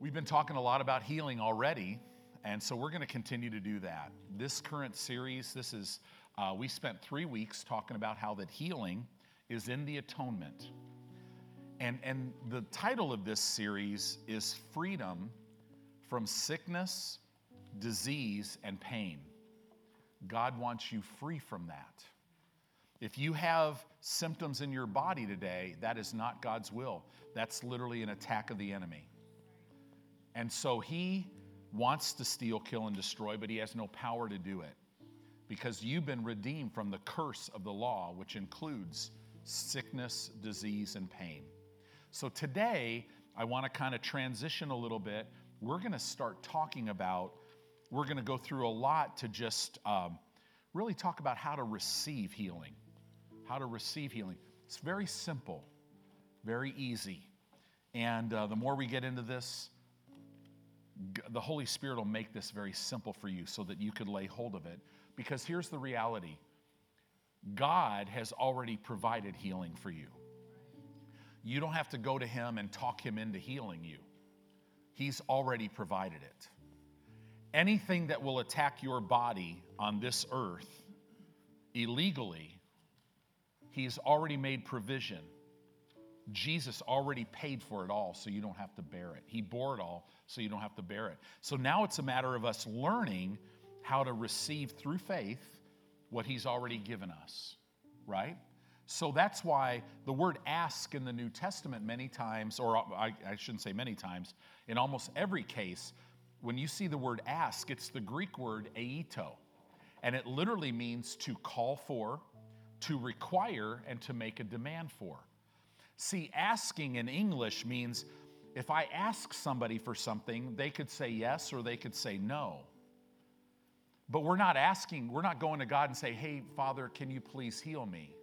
We've been talking a lot about healing already, and so we're going to continue to do that. This current series, this is, uh, we spent three weeks talking about how that healing is in the atonement. And, and the title of this series is Freedom from Sickness, Disease, and Pain. God wants you free from that. If you have symptoms in your body today, that is not God's will. That's literally an attack of the enemy. And so he wants to steal, kill, and destroy, but he has no power to do it because you've been redeemed from the curse of the law, which includes sickness, disease, and pain. So today, I want to kind of transition a little bit. We're going to start talking about, we're going to go through a lot to just um, really talk about how to receive healing. How to receive healing. It's very simple, very easy. And uh, the more we get into this, the Holy Spirit will make this very simple for you so that you could lay hold of it. Because here's the reality God has already provided healing for you. You don't have to go to Him and talk Him into healing you, He's already provided it. Anything that will attack your body on this earth illegally, He's already made provision. Jesus already paid for it all, so you don't have to bear it. He bore it all, so you don't have to bear it. So now it's a matter of us learning how to receive through faith what He's already given us, right? So that's why the word ask in the New Testament, many times, or I, I, shouldn't say many times, in almost every case, when you see the word ask, it's the Greek word aiteo. And it literally means to call for, to require, and to make a demand for. See, asking in English means if I ask somebody for something, they could say yes or they could say no. But we're not asking, we're not going to God and say, hey, Father, can you please heal me?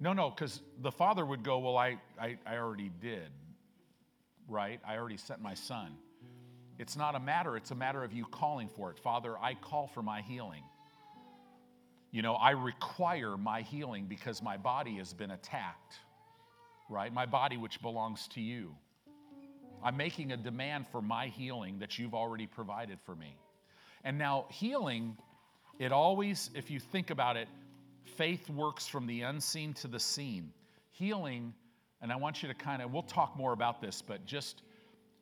No, no, because the Father would go, well, I, I, I already did, right? I already sent my son. It's not a matter, it's a matter of you calling for it. Father, I call for my healing. You know, I require my healing because my body has been attacked, right? My body, which belongs to you. I'm making a demand for my healing that you've already provided for me. And now, healing, it always, if you think about it, faith works from the unseen to the seen. Healing, and I want you to kind of, we'll talk more about this, but just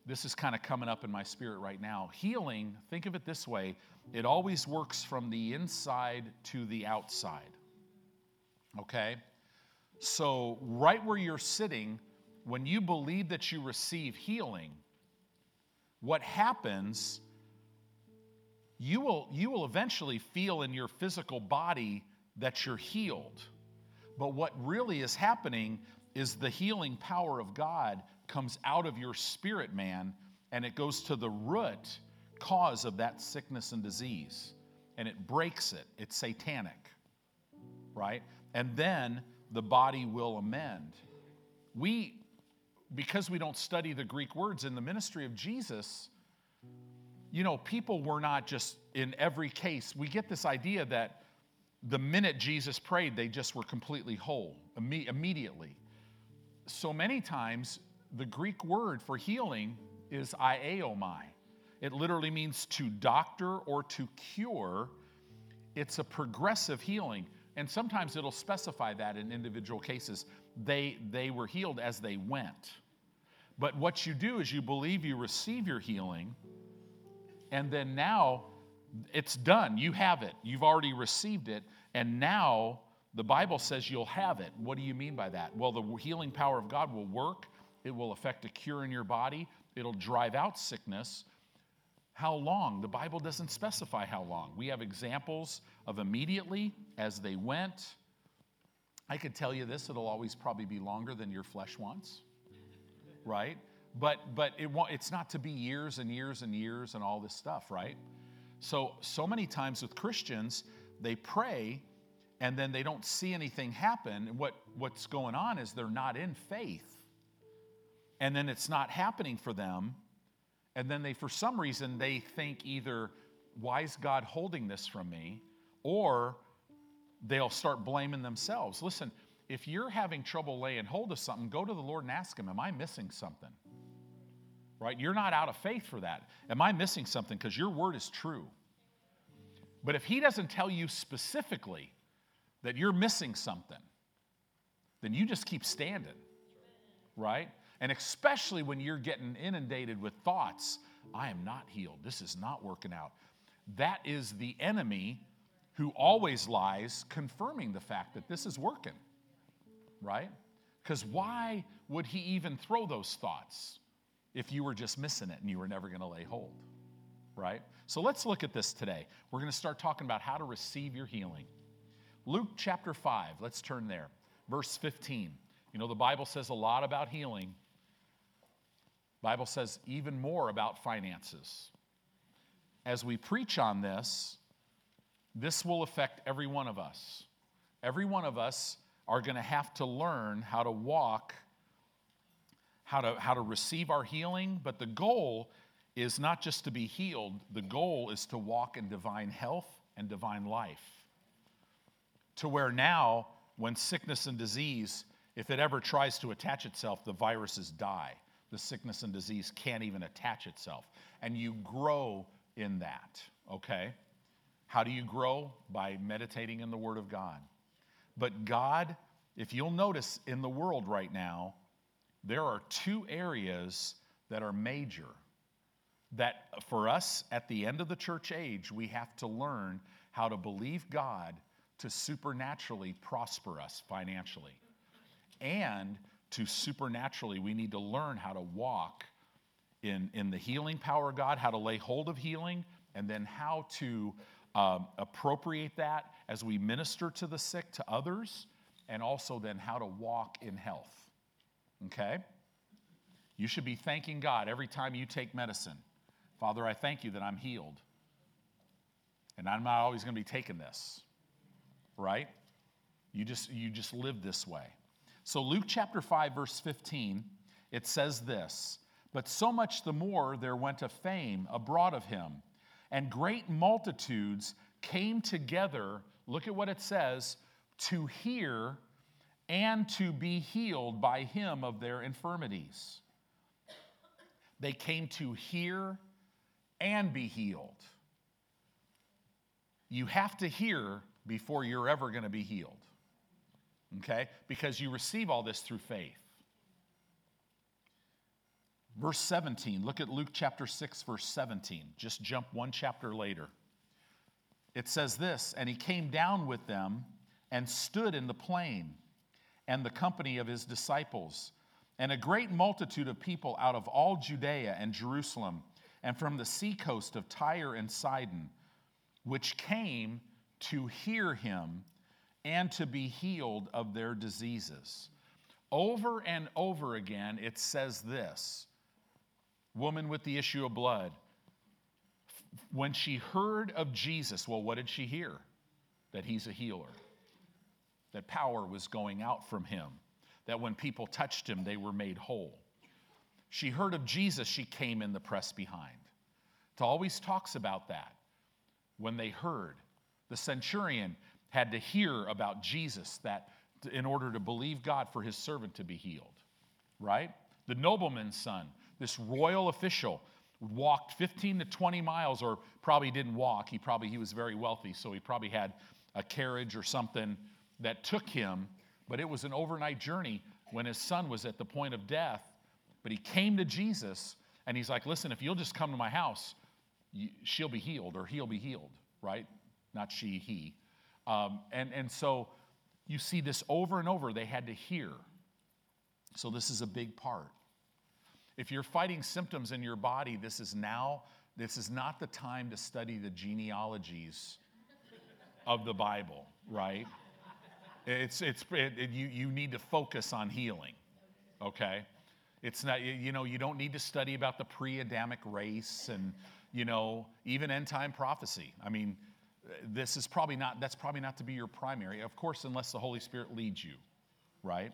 this is kind of coming up in my spirit right now. Healing, think of it this way it always works from the inside to the outside. Okay? So, right where you're sitting, when you believe that you receive healing, what happens, you will, you will eventually feel in your physical body that you're healed. But what really is happening is the healing power of God comes out of your spirit man and it goes to the root cause of that sickness and disease and it breaks it. It's satanic, right? And then the body will amend. We, because we don't study the Greek words in the ministry of Jesus, you know, people were not just in every case. We get this idea that the minute Jesus prayed, they just were completely whole imme- immediately. So many times, the Greek word for healing is iaomai. It literally means to doctor or to cure. It's a progressive healing. And sometimes it'll specify that in individual cases they, they were healed as they went. But what you do is you believe you receive your healing, and then now it's done. You have it. You've already received it. And now the Bible says you'll have it. What do you mean by that? Well, the healing power of God will work, it will affect a cure in your body, it'll drive out sickness. How long? The Bible doesn't specify how long. We have examples of immediately as they went I could tell you this, it'll always probably be longer than your flesh wants, right? But, but it it's not to be years and years and years and all this stuff, right? So, so many times with Christians, they pray and then they don't see anything happen. What, what's going on is they're not in faith. And then it's not happening for them. And then they, for some reason, they think either, why is God holding this from me? Or they'll start blaming themselves. Listen, if you're having trouble laying hold of something, go to the Lord and ask Him, Am I missing something? right? You're not out of faith for that. Am I missing something? Because your word is true. But if he doesn't tell you specifically that you're missing something, then you just keep standing, right? And especially when you're getting inundated with thoughts, I am not healed. This is not working out. That is the enemy who always lies, confirming the fact that this is working, right? Because why would he even throw those thoughts if you were just missing it and you were never going to lay hold, right? So let's look at this today. We're going to start talking about how to receive your healing. Luke chapter 5, let's turn there. Verse 15. You know, the Bible says a lot about healing. Bible says even more about finances. As we preach on this, this will affect every one of us. Every one of us are going to have to learn how to walk, how to, how to receive our healing, but the goal is not just to be healed, the goal is to walk in divine health and divine life. To where now, when sickness and disease, if it ever tries to attach itself, the viruses die. The sickness and disease can't even attach itself. And you grow in that, okay? How do you grow? By meditating in the Word of God. But God, if you'll notice in the world right now, there are two areas that are major. That for us at the end of the church age, we have to learn how to believe God to supernaturally prosper us financially. And to supernaturally, we need to learn how to walk in, in the healing power of God, how to lay hold of healing, and then how to um, appropriate that as we minister to the sick to others, and also then how to walk in health. Okay? You should be thanking God every time you take medicine. Father, I thank you that I'm healed. And I'm not always going to be taking this. Right? You just you just live this way. So Luke chapter 5 verse 15, it says this, but so much the more there went a fame abroad of him and great multitudes came together, look at what it says, to hear and to be healed by him of their infirmities. They came to hear and be healed. You have to hear before you're ever going to be healed. Okay? Because you receive all this through faith. Verse 17, look at Luke chapter 6, verse 17. Just jump one chapter later. It says this And he came down with them and stood in the plain, and the company of his disciples, and a great multitude of people out of all Judea and Jerusalem, and from the seacoast of Tyre and Sidon, which came to hear him and to be healed of their diseases. Over and over again, it says this woman with the issue of blood, when she heard of Jesus, well, what did she hear? That he's a healer, that power was going out from him, that when people touched him, they were made whole. She heard of Jesus, she came in the press behind. It always talks about that. When they heard, the centurion had to hear about Jesus that in order to believe God for his servant to be healed, right? The nobleman's son this royal official walked 15 to 20 miles or probably didn't walk. He probably he was very wealthy so he probably had a carriage or something that took him. But it was an overnight journey when his son was at the point of death. But he came to jesus and he's like listen if you'll just come to my house she'll be healed or he'll be healed right? Not she he. Um, and, and so you see this over and over they had to hear. So this is a big part if you're fighting symptoms in your body, this is now, this is not the time to study the genealogies of the Bible, right? It's, it's, it, it, you, you need to focus on healing, okay? It's not, you know, you don't need to study about the pre Adamic race and, you know, even end time prophecy. I mean, this is probably not, that's probably not to be your primary, of course, unless the Holy Spirit leads you, right?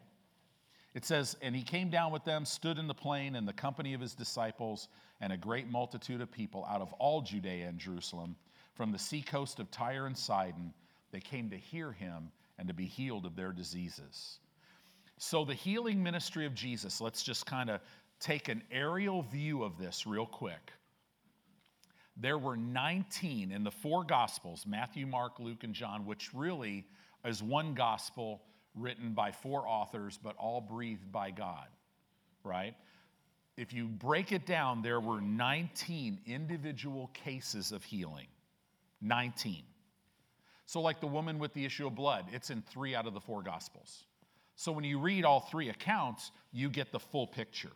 It says, And he came down with them, stood in the plain in the company of his disciples, and a great multitude of people out of all Judea and Jerusalem, from the seacoast of Tyre and Sidon. They came to hear him and to be healed of their diseases. So, the healing ministry of Jesus, let's just kind of take an aerial view of this real quick, there were 19 in the four Gospels Matthew, Mark, Luke, and John, which really is one gospel written by four authors, but all breathed by God, right? If you break it down, there were 19 individual cases of healing. 19. So, like the woman with the issue of blood, it's in three out of the four Gospels. So, when you read all three accounts, you get the full picture.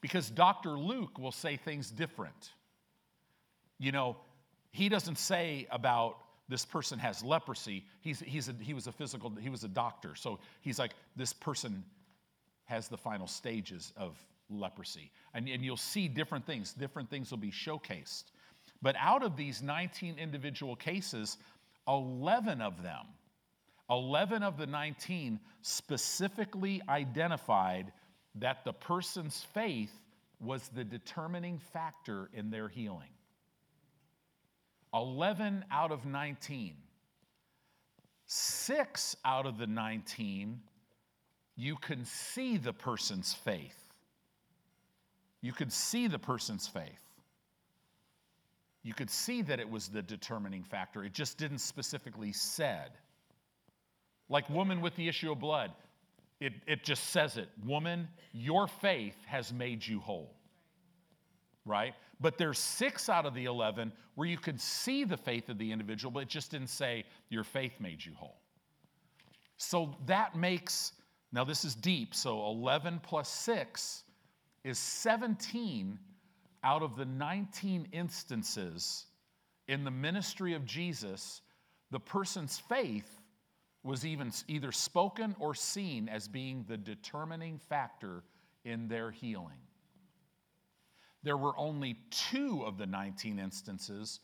Because Dr. Luke will say things different. You know, he doesn't say about this person has leprosy. He's, he's a, he was a physical, he was a doctor. So he's like, this person has the final stages of leprosy. And, and you'll see different things. Different things will be showcased. But out of these 19 individual cases, 11 of them, 11 of the 19 specifically identified that the person's faith was the determining factor in their healing. 11 out of 19. Six out of the 19, you can see the person's faith. You could see the person's faith. You could see that it was the determining factor. It just didn't specifically said. Like woman with the issue of blood, it, it just says it. Woman, your faith has made you whole. Right? But there's six out of the 11 where you could see the faith of the individual, but it just didn't say your faith made you whole. So that makes, now this is deep, so 11 plus 6 is 17 out of the 19 instances in the ministry of Jesus, the person's faith was even either spoken or seen as being the determining factor in their healing. There were only two of the 19 instances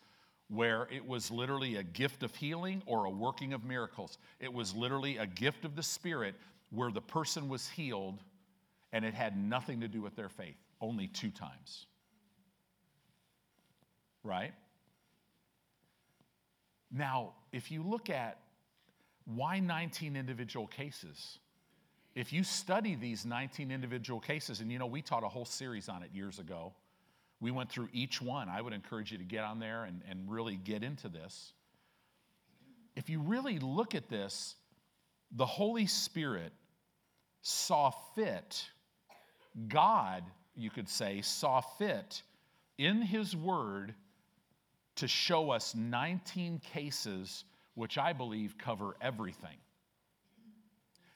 where it was literally a gift of healing or a working of miracles. It was literally a gift of the Spirit where the person was healed and it had nothing to do with their faith. Only two times. Right? Now, if you look at why 19 individual cases, if you study these 19 individual cases, and you know, we taught a whole series on it years ago we went through each one. I would encourage you to get on there and, and really get into this. If you really look at this, the Holy Spirit saw fit, God, you could say, saw fit in His Word to show us 19 cases which I believe cover everything.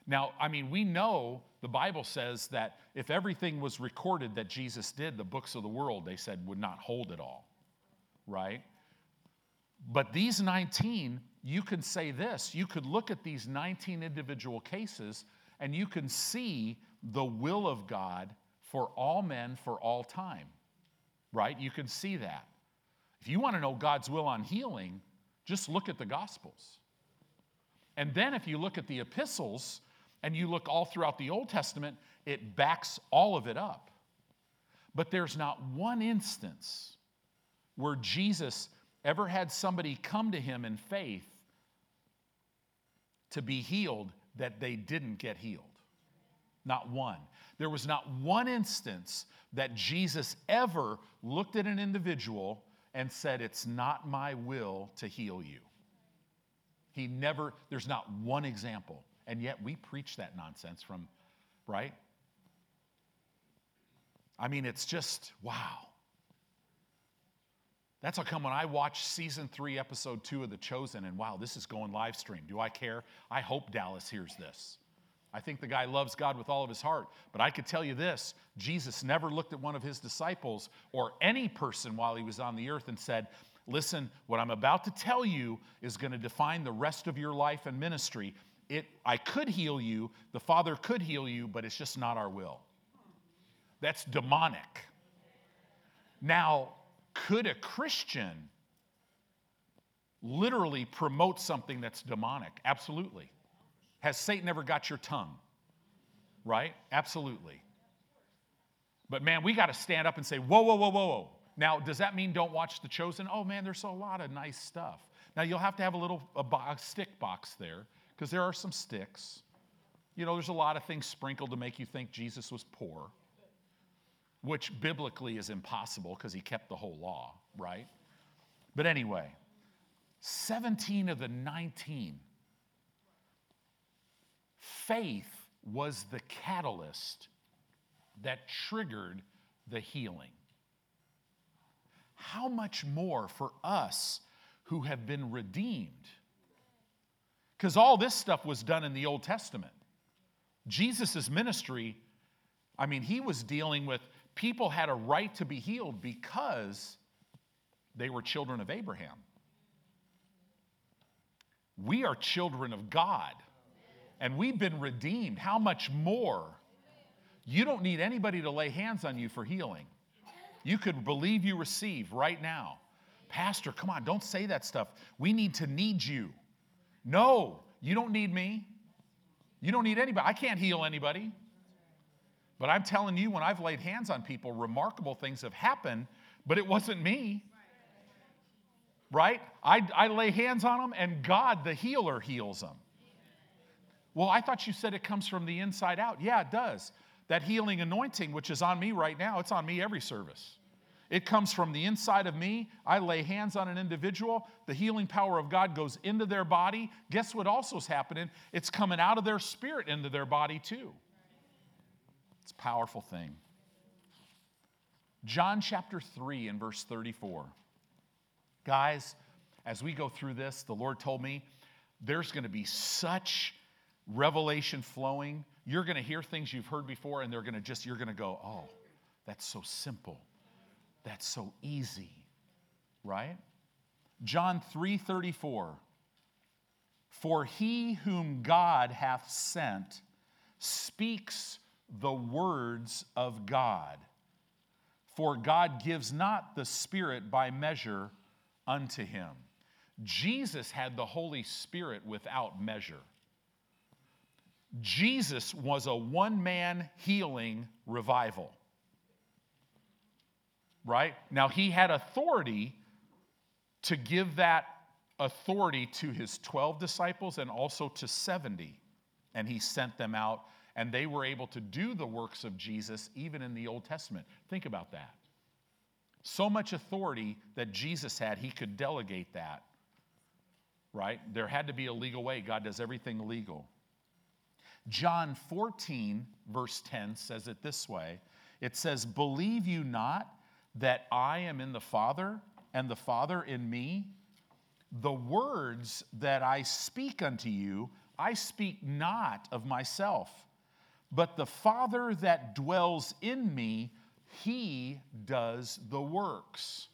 Now, I mean, we know the Bible says that if everything was recorded that Jesus did, the books of the world, they said, would not hold it all, right? But these 19, you can say this you could look at these 19 individual cases and you can see the will of God for all men for all time, right? You can see that. If you want to know God's will on healing, just look at the Gospels. And then if you look at the epistles, and you look all throughout the Old Testament, it backs all of it up. But there's not one instance where Jesus ever had somebody come to him in faith to be healed that they didn't get healed. Not one. There was not one instance that Jesus ever looked at an individual and said, It's not my will to heal you. He never, there's not one example. And yet we preach that nonsense from, right? I mean, it's just, wow. That's how come when I watch season three, episode two of The Chosen, and wow, this is going live stream. Do I care? I hope Dallas hears this. I think the guy loves God with all of his heart. But I could tell you this Jesus never looked at one of his disciples or any person while he was on the earth and said, Listen, what I'm about to tell you is going to define the rest of your life and ministry it, I could heal you, the Father could heal you, but it's just not our will. That's demonic. Now, could a Christian literally promote something that's demonic? Absolutely. Has Satan ever got your tongue? Right? Absolutely. But man, we got to stand up and say, whoa, whoa, whoa, whoa, whoa. Now, does that mean don't watch The Chosen? Oh man, there's a lot of nice stuff. Now, you'll have to have a little a, bo- a stick box there because there are some sticks. You know, there's a lot of things sprinkled to make you think Jesus was poor. which biblically is impossible because he kept the whole law, right? But anyway, 17 of the 19, faith was the catalyst that triggered the healing. How much more for us who have been redeemed? Because all this stuff was done in the Old Testament. Jesus' ministry, I mean, he was dealing with people had a right to be healed because they were children of Abraham. We are children of God and we've been redeemed. How much more? You don't need anybody to lay hands on you for healing. You could believe you receive right now. Pastor, come on, don't say that stuff. We need to need you. No, you don't need me. You don't need anybody. I can't heal anybody. But I'm telling you, when I've laid hands on people, remarkable things have happened, but it wasn't me. Right? I, I lay hands on them, and God, the healer, heals them. Well, I thought you said it comes from the inside out. Yeah, it does. That healing anointing, which is on me right now, it's on me every service. It comes from the inside of me. I lay hands on an individual. The healing power of God goes into their body. Guess what also is happening? It's coming out of their spirit into their body too. It's a powerful thing. John chapter 3 and verse 34. Guys, as we go through this, the Lord told me there's going to be such revelation flowing. You're going to hear things you've heard before, and they're going to just, you're going to go, oh, that's so simple. That's so easy, right? John 3:34 For he whom God hath sent speaks the words of God. For God gives not the Spirit by measure unto him. Jesus had the Holy Spirit without measure. Jesus was a one man healing revival. Right? Now, he had authority to give that authority to his 12 disciples and also to 70. And he sent them out, and they were able to do the works of Jesus even in the Old Testament. Think about that. So much authority that Jesus had, he could delegate that. Right? There had to be a legal way. God does everything legal. John 14, verse 10 says it this way it says, Believe you not that I am in the Father and the Father in me? The words that I speak unto you, I speak not of myself, but the Father that dwells in me, he does the works.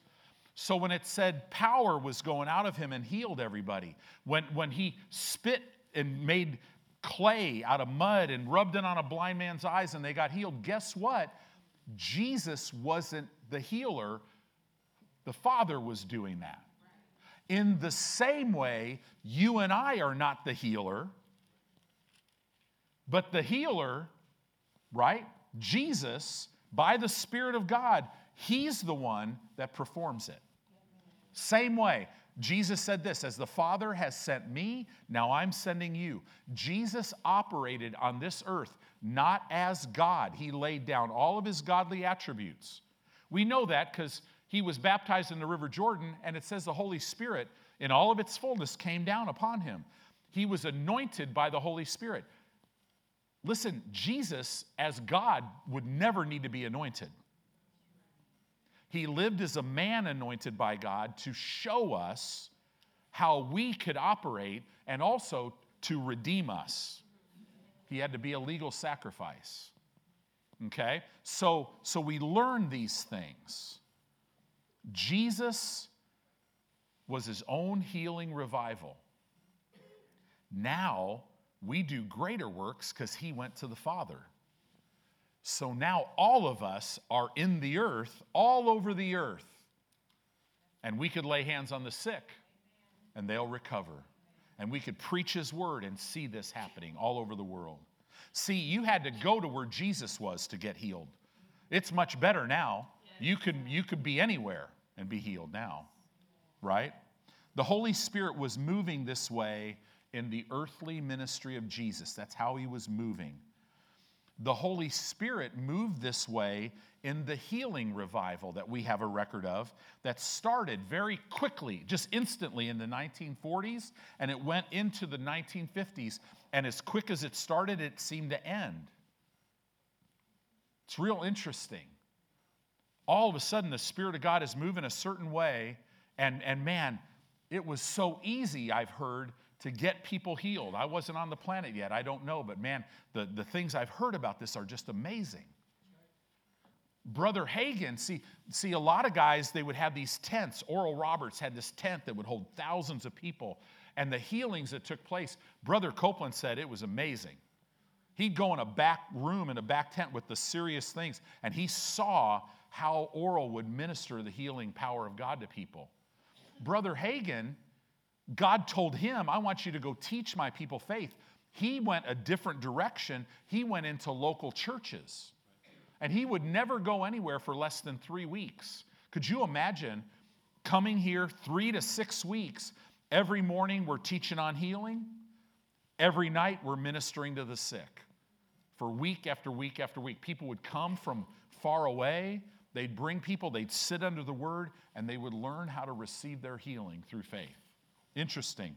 So when it said power was going out of him and healed everybody, when, when he spit and made clay out of mud and rubbed it on a blind man's eyes and they got healed. Guess what? Jesus wasn't the healer, the Father was doing that. In the same way, you and I are not the healer, but the healer, right? Jesus, by the Spirit of God, He's the one that performs it. Same way, Jesus said this As the Father has sent me, now I'm sending you. Jesus operated on this earth not as God, he laid down all of his godly attributes. We know that because he was baptized in the River Jordan, and it says the Holy Spirit, in all of its fullness, came down upon him. He was anointed by the Holy Spirit. Listen, Jesus, as God, would never need to be anointed. He lived as a man anointed by God to show us how we could operate and also to redeem us. He had to be a legal sacrifice. Okay? So, so we learn these things. Jesus was his own healing revival. Now we do greater works because he went to the Father. So now all of us are in the earth, all over the earth. And we could lay hands on the sick and they'll recover. And we could preach his word and see this happening all over the world. See, you had to go to where Jesus was to get healed. It's much better now. You could, you could be anywhere and be healed now, right? The Holy Spirit was moving this way in the earthly ministry of Jesus. That's how he was moving. the Holy Spirit moved this way in the healing revival that we have a record of that started very quickly, just instantly in the 1940s, and it went into the 1950s. And as quick as it started, it seemed to end. It's real interesting. All of a sudden, the Spirit of God is moving a certain way, and, and man, it was so easy, I've heard, to get people healed. I wasn't on the planet yet, I don't know, but man, the, the things I've heard about this are just amazing. Brother Hagin, see, see, a lot of guys, they would have these tents. Oral Roberts had this tent that would hold thousands of people. And the healings that took place, Brother Copeland said it was amazing. He'd go in a back room in a back tent with the serious things, and he saw how Oral would minister the healing power of God to people. Brother Hagin, God told him, I want you to go teach my people faith. He went a different direction. He went into local churches. And he would never go anywhere for less than three weeks. Could you imagine coming here three to six weeks? Every morning we're teaching on healing, every night we're ministering to the sick. For week after week after week, people would come from far away. They'd bring people, they'd sit under the word, and they would learn how to receive their healing through faith. Interesting.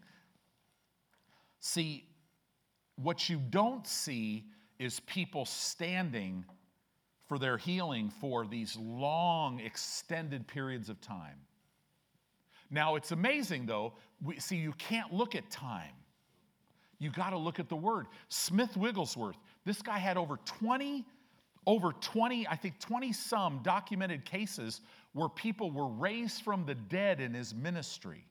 See, what you don't see is people standing for their healing for these long, extended periods of time. Now, it's amazing though. We, see, you can't look at time. You got to look at the word. Smith Wigglesworth, this guy had over 20 over 20, I think 20 some documented cases where people were raised from the dead in his ministry.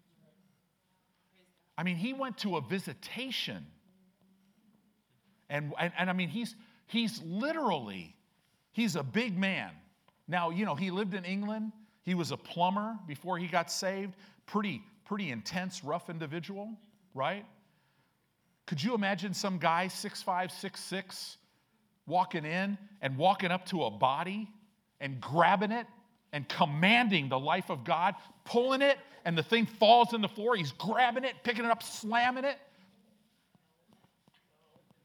I mean, he went to a visitation. And, and, and I mean, he's, he's literally, he's a big man. Now, you know, he lived in England. He was a plumber before he got saved. Pretty, pretty intense, rough individual, right? Could you imagine some guy, six five, six six, walking in and walking up to a body and grabbing it and commanding the life of God, pulling it, and the thing falls on the floor. He's grabbing it, picking it up, slamming it.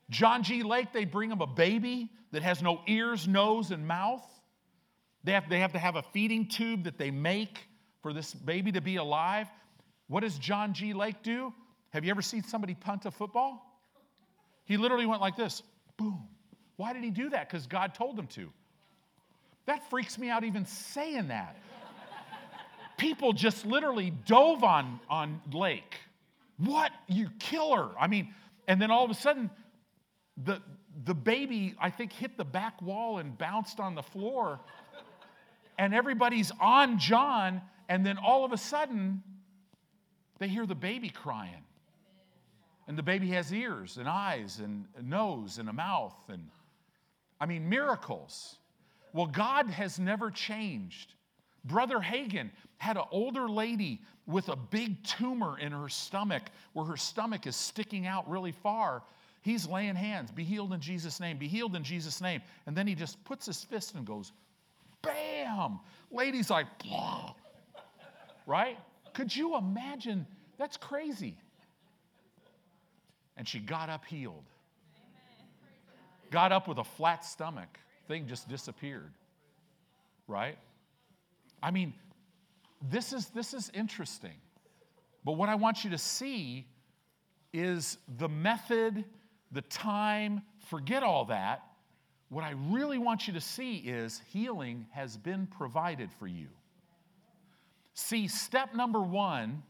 John G. Lake, they bring him a baby that has no ears, nose, and mouth. They have, they have to have a feeding tube that they make for this baby to be alive. What does John G. Lake do? Have you ever seen somebody punt a football? He literally went like this boom, why did he do that? Because God told him to. That freaks me out even saying that. People just literally dove on, on Lake. What? You killer. I mean, and then all of a sudden, the, the baby, I think, hit the back wall and bounced on the floor. And everybody's on John, and then all of a sudden, they hear the baby crying. And the baby has ears and eyes and a nose and a mouth and I mean, miracles. Well, God has never changed. Brother Hagin had an older lady with a big tumor in her stomach where her stomach is sticking out really far. He's laying hands, be healed in Jesus' name, be healed in Jesus' name. And then he just puts his fist and goes, bam! Ladies like, Blah. right? Could you imagine? That's crazy. And she got up healed got up with a flat stomach. Thing just disappeared. Right? I mean, this is, this is interesting. But what I want you to see is the method, the time, forget all that. What I really want you to see is healing has been provided for you. See, step number one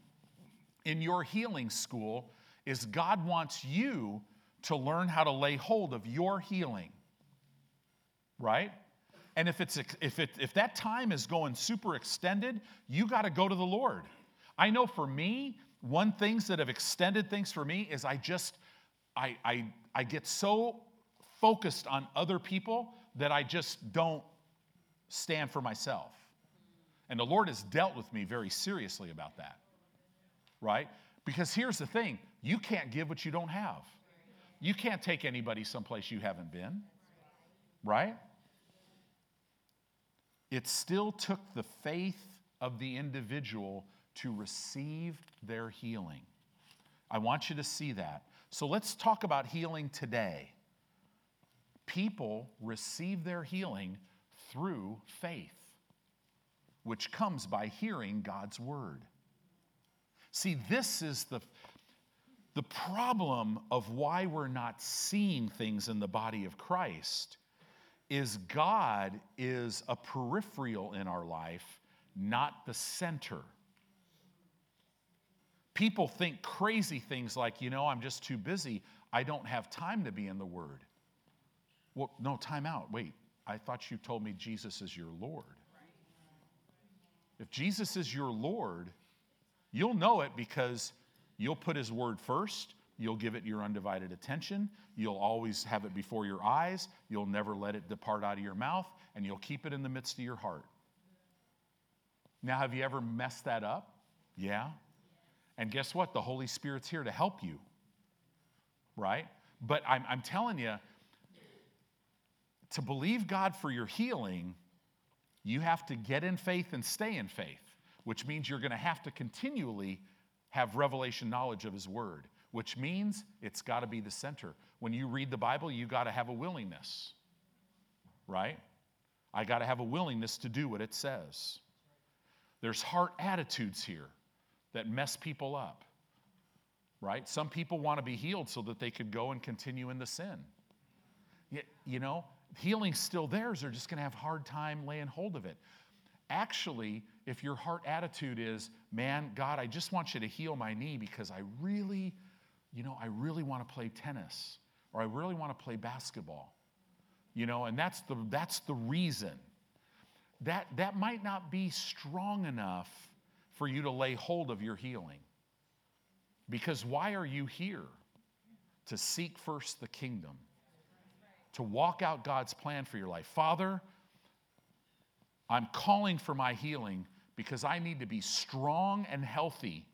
in your healing school is God wants you to learn how to lay hold of your healing. Right? And if, it's, if, it, if that time is going super extended, you got to go to the Lord. I know for me, one things that have extended things for me is I just, I, I, I get so focused on other people that I just don't stand for myself. And the Lord has dealt with me very seriously about that, right? Because here's the thing you can't give what you don't have. You can't take anybody someplace you haven't been, right? It still took the faith of the individual to receive their healing. I want you to see that. So let's talk about healing today. People receive their healing through faith, which comes by hearing God's word. See, this is the, the problem of why we're not seeing things in the body of Christ is God is a peripheral in our life, not the center. People think crazy things like, you know, I'm just too busy. I don't have time to be in the Word. Well, no, time out. Wait, I thought you told me Jesus is your Lord. If Jesus is your Lord, you'll know it because you'll put His Word first, you'll give it your undivided attention, you'll always have it before your eyes, you'll never let it depart out of your mouth, and you'll keep it in the midst of your heart. Now, have you ever messed that up? Yeah. And guess what? The Holy Spirit's here to help you, right? But I'm, I'm telling you, to believe God for your healing, you have to get in faith and stay in faith, which means you're going to have to continually have revelation knowledge of His Word, which means it's got to be the center. When you read the Bible, you got to have a willingness, right? I got to have a willingness to do what it says. There's heart attitudes here that mess people up, right? Some people want to be healed so that they could go and continue in the sin. You know, healing's still theirs, they're just going to have hard time laying hold of it. Actually, if your heart attitude is, man, God, I just want you to heal my knee because I really, you know, I really want to play tennis or I really want to play basketball. You know, and that's the that's the reason. That that might not be strong enough for you to lay hold of your healing. Because why are you here? To seek first the kingdom, to walk out God's plan for your life. Father, I'm calling for my healing because I need to be strong and healthy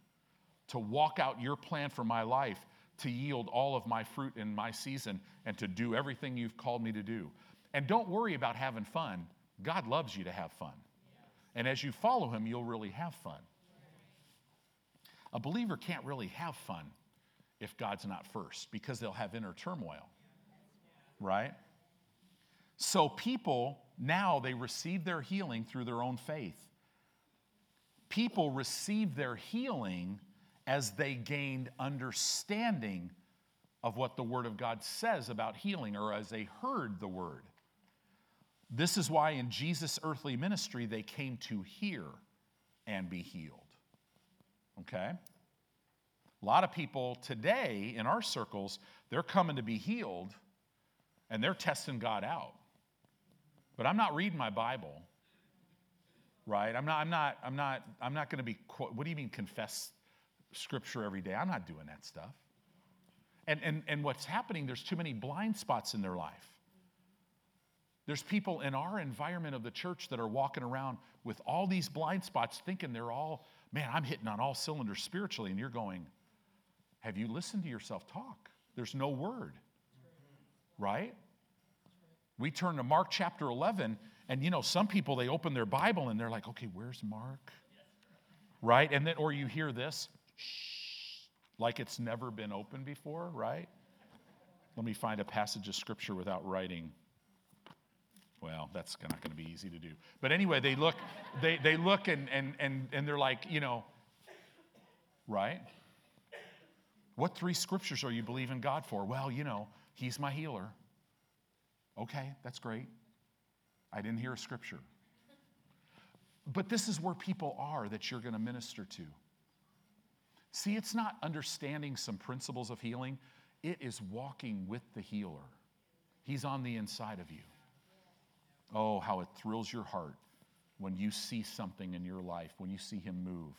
to walk out your plan for my life, to yield all of my fruit in my season, and to do everything you've called me to do. And don't worry about having fun. God loves you to have fun. And as you follow him, you'll really have fun. A believer can't really have fun if God's not first because they'll have inner turmoil, right? So people now they receive their healing through their own faith. People receive their healing as they gained understanding of what the Word of God says about healing or as they heard the Word. This is why in Jesus' earthly ministry they came to hear and be healed. Okay? A lot of people today in our circles, they're coming to be healed and they're testing God out. But I'm not reading my Bible, right? I'm not, I'm not, I'm not, I'm not going to be, what do you mean confess scripture every day? I'm not doing that stuff. And, and, and what's happening, there's too many blind spots in their life. There's people in our environment of the church that are walking around with all these blind spots thinking they're all man, I'm hitting on all cylinders spiritually, and you're going, have you listened to yourself talk? There's no word, right? We turn to Mark chapter 11, and you know, some people, they open their Bible and they're like, okay, where's Mark? Right? And then, or you hear this, shh, like it's never been opened before, right? Let me find a passage of scripture without writing. Well, that's not going to be easy to do. But anyway, they look, they, they look and, and, and, and they're like, you know, right? What three scriptures are you believing God for? Well, you know, He's my healer. Okay, that's great. I didn't hear a scripture. But this is where people are that you're going to minister to. See, it's not understanding some principles of healing, it is walking with the healer. He's on the inside of you. Oh, how it thrills your heart when you see something in your life, when you see him move.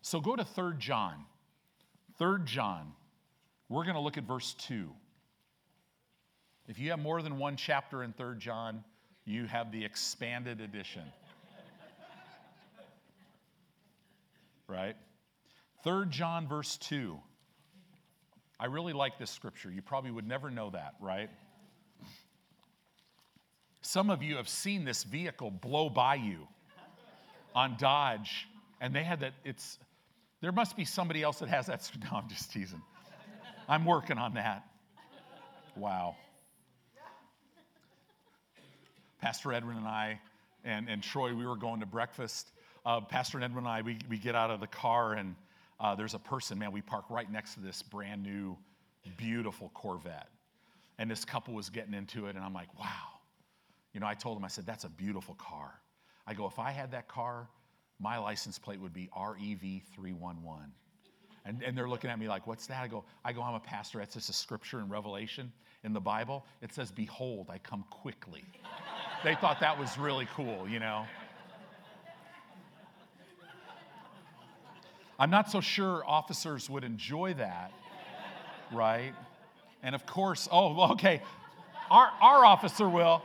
So go to 3 John. 3 John. We're going to look at verse 2. If you have more than one chapter in 3 John, you have the expanded edition. right? 3 John, verse 2. I really like this scripture. You probably would never know that, right? Some of you have seen this vehicle blow by you on Dodge, and they had that. It's there must be somebody else that has that. No, I'm just teasing. I'm working on that. Wow. Pastor Edwin and I and, and Troy, we were going to breakfast. Uh, Pastor Edwin and I, we, we get out of the car, and uh, there's a person, man, we park right next to this brand new, beautiful Corvette. And this couple was getting into it, and I'm like, wow. You know, I told him, I said, that's a beautiful car. I go, if I had that car, my license plate would be REV311. And, and they're looking at me like, what's that? I go, I go, I'm a pastor. That's just a scripture in Revelation in the Bible. It says, Behold, I come quickly. They thought that was really cool, you know. I'm not so sure officers would enjoy that, right? And of course, oh, okay, our, our officer will.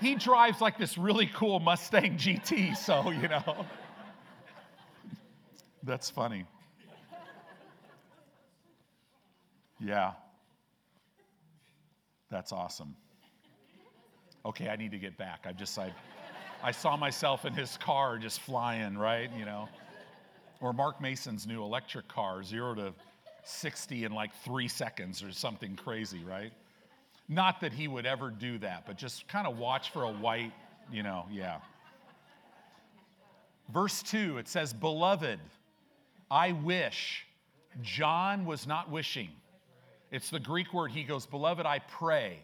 He drives like this really cool Mustang GT, so, you know. That's funny. Yeah. That's awesome. Okay, I need to get back. I just, I, I saw myself in his car just flying, right? You know. Or Mark Mason's new electric car, zero to 60 in like three seconds or something crazy, right? Not that he would ever do that, but just kind of watch for a white, you know, yeah. Verse 2, it says, Beloved, I wish. John was not wishing. It's the Greek word, he goes, Beloved, I pray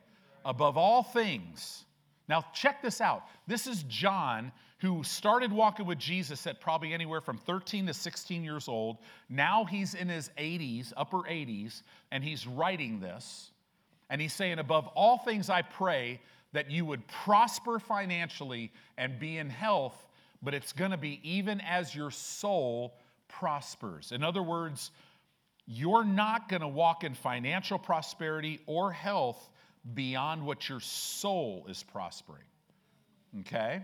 above all things. Now, check this out. This is John who started walking with Jesus at probably anywhere from 13 to 16 years old. Now he's in his 80s, upper 80s, and he's writing this. And he's saying, Above all things, I pray that you would prosper financially and be in health, but it's going to be even as your soul prospers. In other words, you're not going to walk in financial prosperity or health beyond what your soul is prospering. Okay?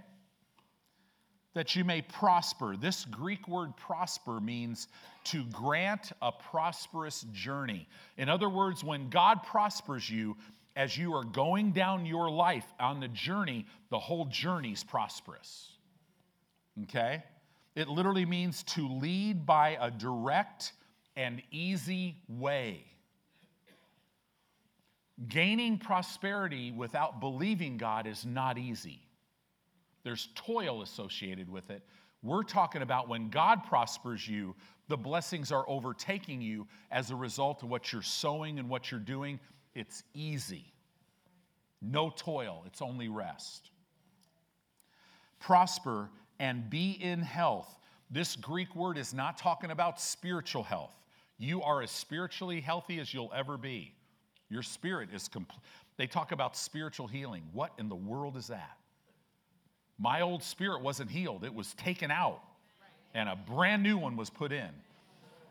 That you may prosper. This Greek word prosper means to grant a prosperous journey. In other words, when God prospers you, as you are going down your life on the journey, the whole journey's prosperous. Okay? It literally means to lead by a direct and easy way. Gaining prosperity without believing God is not easy. There's toil associated with it. We're talking about when God prospers you, the blessings are overtaking you as a result of what you're sowing and what you're doing. It's easy. No toil, it's only rest. Prosper and be in health. This Greek word is not talking about spiritual health. You are as spiritually healthy as you'll ever be. Your spirit is complete. They talk about spiritual healing. What in the world is that? My old spirit wasn't healed, it was taken out, and a brand new one was put in.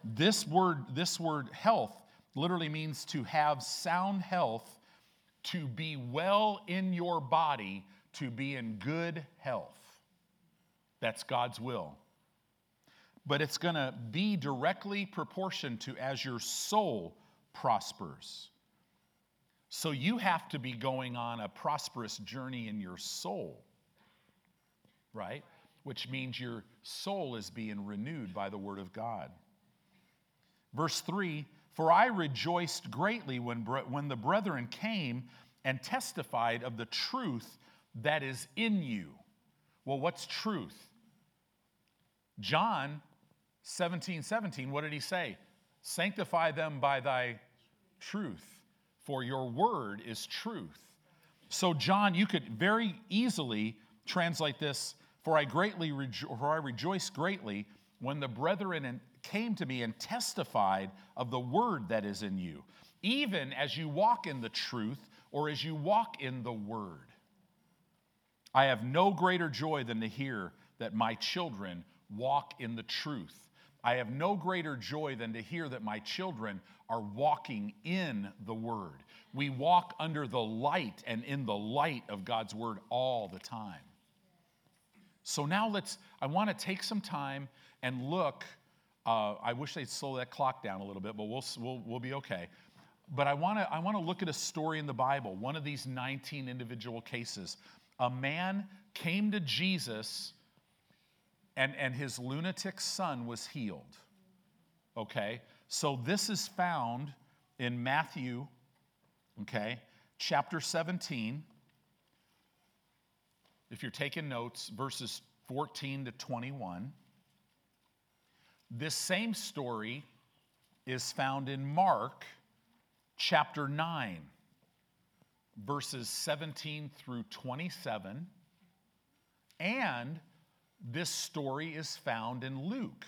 This word, this word health literally means to have sound health, to be well in your body, to be in good health. That's God's will but it's going to be directly proportioned to as your soul prospers. So you have to be going on a prosperous journey in your soul, right? Which means your soul is being renewed by the Word of God. Verse 3 For I rejoiced greatly when, when the brethren came and testified of the truth that is in you. Well, what's truth? John 17 17, what did he say? Sanctify them by thy truth, for your word is truth. So, John, you could very easily translate this for I greatly rejo- for I rejoice greatly when the brethren came to me and testified of the word that is in you, even as you walk in the truth or as you walk in the word. I have no greater joy than to hear that my children walk in the truth. I have no greater joy than to hear that my children are walking in the Word. We walk under the light and in the light of God's Word all the time. So now let's, I want to take some time and look. Uh, I wish they'd slow that clock down a little bit, but we'll, we'll, we'll be okay. But I want to I want to look at a story in the Bible, one of these 19 individual cases. A man came to Jesus and, and his lunatic son was healed. Okay? So this is found in Matthew, okay, chapter 17. if you're taking notes, verses 14 to 21. This same story is found in Mark chapter 9, verses 17 through 27. And this story is found in Luke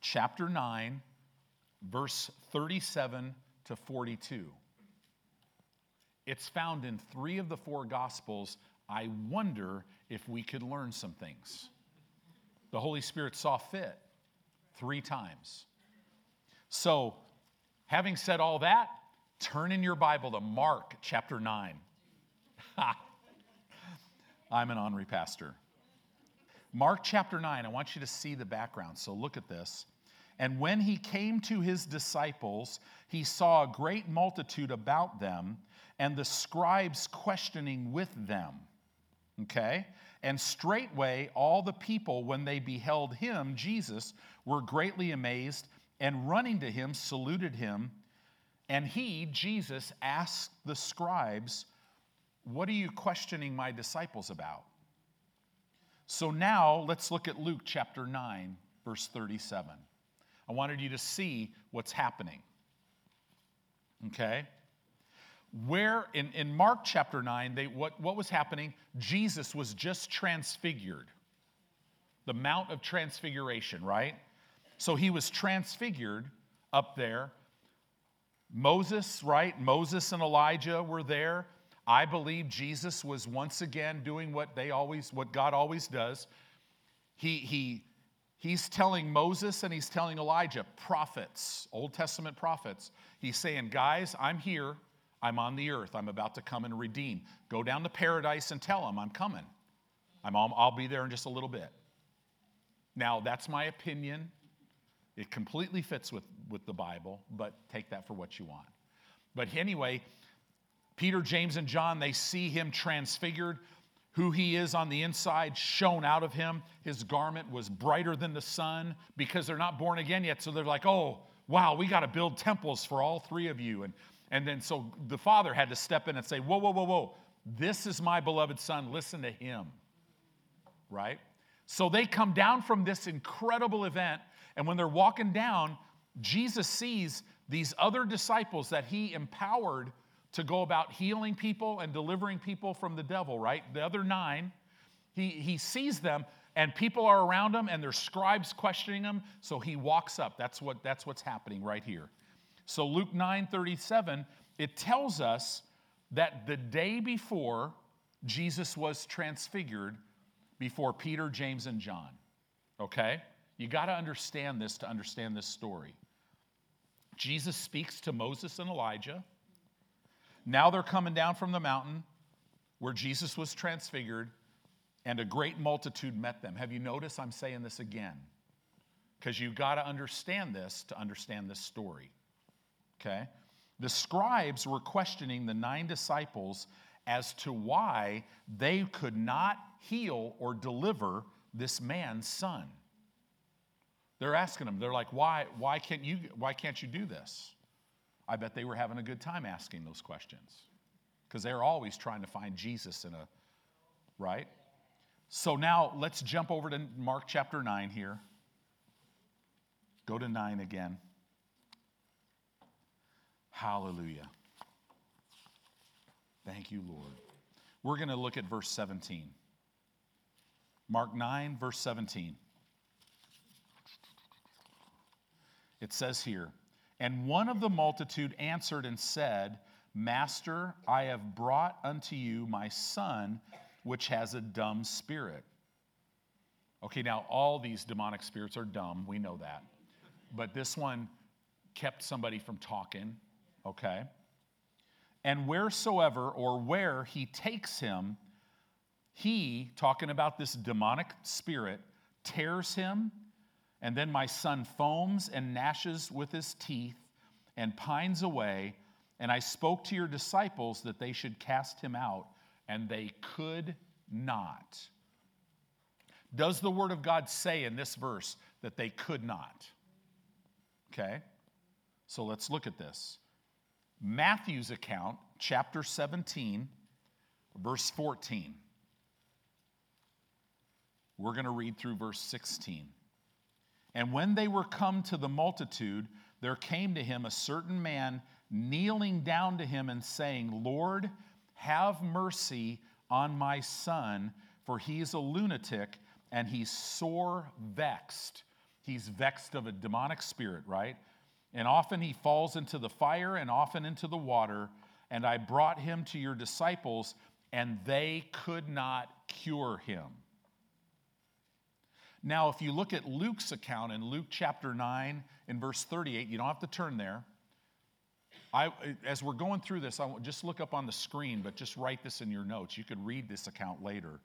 chapter 9, verse 37 to 42. It's found in three of the four Gospels. I wonder if we could learn some things. The Holy Spirit saw fit three times. So, having said all that, turn in your Bible to Mark chapter 9. I'm an honorary pastor. Mark chapter 9, I want you to see the background. So, look at this. And when he came to his disciples, he saw a great multitude about them, and the scribes questioning with them. Okay? And straightway all the people, when they beheld him, Jesus, were greatly amazed, and running to him, saluted him. And he, Jesus, asked the scribes, What are you questioning my disciples about? So now let's look at Luke chapter 9, verse 37. I wanted you to see what's happening. Okay? Where in, in Mark chapter 9, they, what, what was happening? Jesus was just transfigured. The Mount of Transfiguration, right? So he was transfigured up there. Moses, right? Moses and Elijah were there. I believe Jesus was once again doing what they always, what God always does. He, he He's telling Moses and he's telling Elijah, prophets, Old Testament prophets. He's saying, Guys, I'm here. I'm on the earth. I'm about to come and redeem. Go down to paradise and tell them I'm coming. I'm all, I'll be there in just a little bit. Now, that's my opinion. It completely fits with, with the Bible, but take that for what you want. But anyway, Peter, James, and John, they see him transfigured who he is on the inside shone out of him. His garment was brighter than the sun because they're not born again yet. So they're like, oh, wow, we got to build temples for all three of you. And, and then so the father had to step in and say, whoa, whoa, whoa, whoa, this is my beloved son. Listen to him. Right? So they come down from this incredible event. And when they're walking down, Jesus sees these other disciples that he empowered to go about healing people and delivering people from the devil, right? The other nine, he, he sees them and people are around him and there's scribes questioning him. So he walks up. That's, what, that's what's happening right here. So Luke 9 37, it tells us that the day before Jesus was transfigured before Peter, James, and John. Okay? You got to understand this to understand this story. Jesus speaks to Moses and Elijah. Now they're coming down from the mountain where Jesus was transfigured, and a great multitude met them. Have you noticed I'm saying this again? Because you've got to understand this to understand this story. Okay? The scribes were questioning the nine disciples as to why they could not heal or deliver this man's son. They're asking them, they're like, why, why, can't you, why can't you do this? I bet they were having a good time asking those questions because they're always trying to find Jesus in a, right? So now let's jump over to Mark chapter 9 here. Go to 9 again. Hallelujah. Thank you, Lord. We're going to look at verse 17. Mark 9, verse 17. It says here, and one of the multitude answered and said, Master, I have brought unto you my son, which has a dumb spirit. Okay, now all these demonic spirits are dumb. We know that. But this one kept somebody from talking, okay? And wheresoever or where he takes him, he, talking about this demonic spirit, tears him and then my son foams and gnashes with his teeth and pines away. And I spoke to your disciples that they should cast him out, and they could not. Does the word of God say in this verse that they could not? Okay, so let's look at this. Matthew's account, chapter 17, verse 14. We're going to read through verse 16. And when they were come to the multitude, there came to him a certain man kneeling down to him and saying, Lord, have mercy on my son, for he is a lunatic and he's sore vexed. He's vexed of a demonic spirit, right? And often he falls into the fire and often into the water. And I brought him to your disciples, and they could not cure him. Now, if you look at Luke's account in Luke chapter 9, in verse 38, you don't have to turn there. I, as we're going through this, I just look up on the screen, but just write this in your notes. You could read this account later.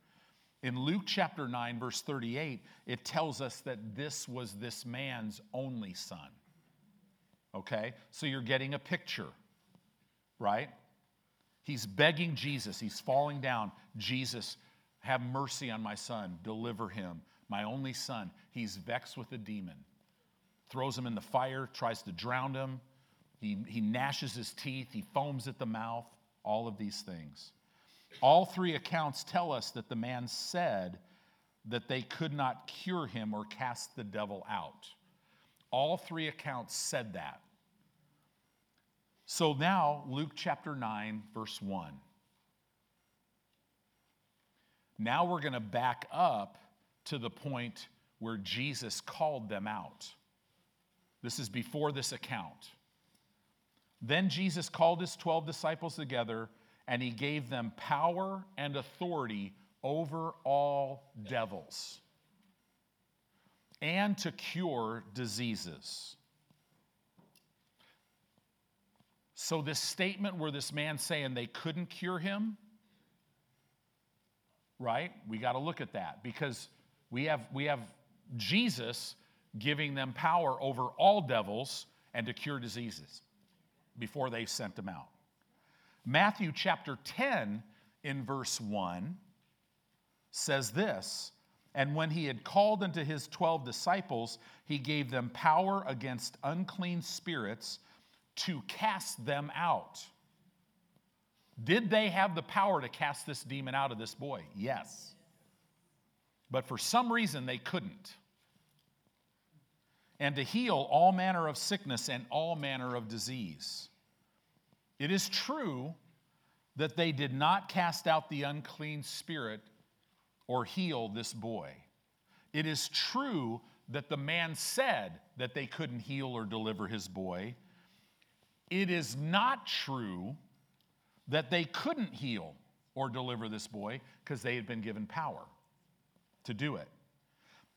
In Luke chapter 9, verse 38, it tells us that this was this man's only son. Okay? So you're getting a picture, right? He's begging Jesus, he's falling down. Jesus, have mercy on my son, deliver him my only son. He's vexed with a demon. Throws him in the fire, tries to drown him. He, he gnashes his teeth, he foams at the mouth, all of these things. All three accounts tell us that the man said that they could not cure him or cast the devil out. All three accounts said that. So now, Luke chapter 9, verse 1. Now we're going to back up to the point where Jesus called them out. This is before this account. Then Jesus called his 12 disciples together and he gave them power and authority over all devils and to cure diseases. So, this statement where this man saying they couldn't cure him, right? We got to look at that because we have, we have Jesus giving them power over all devils and to cure diseases before they sent them out. Matthew chapter 10, in verse 1, says this And when he had called unto his 12 disciples, he gave them power against unclean spirits to cast them out. Did they have the power to cast this demon out of this boy? Yes. But for some reason, they couldn't. And to heal all manner of sickness and all manner of disease. It is true that they did not cast out the unclean spirit or heal this boy. It is true that the man said that they couldn't heal or deliver his boy. It is not true that they couldn't heal or deliver this boy because they had been given power to do it.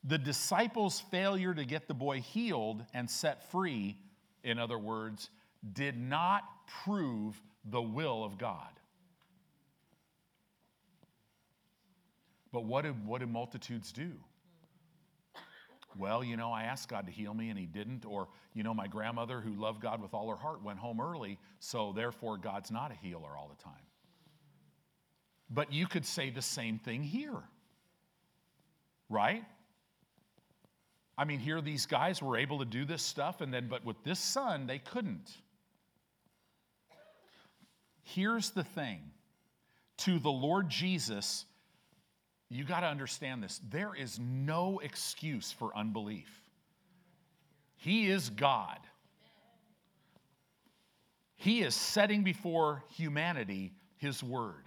The disciples' failure to get the boy healed and set free, in other words, did not prove the will of God. But what do, what do multitudes do? Well, you know, I asked God to heal me and He didn't. Or, you know, my grandmother who loved God with all her heart went home early, so therefore God's not a healer all the time. But you could say the same thing here right? I mean, here these guys were able to do this stuff, and then, but with this son, they couldn't. Here's the thing to the Lord Jesus, you got to understand this. There is no excuse for unbelief. He is God. He is setting before humanity His word.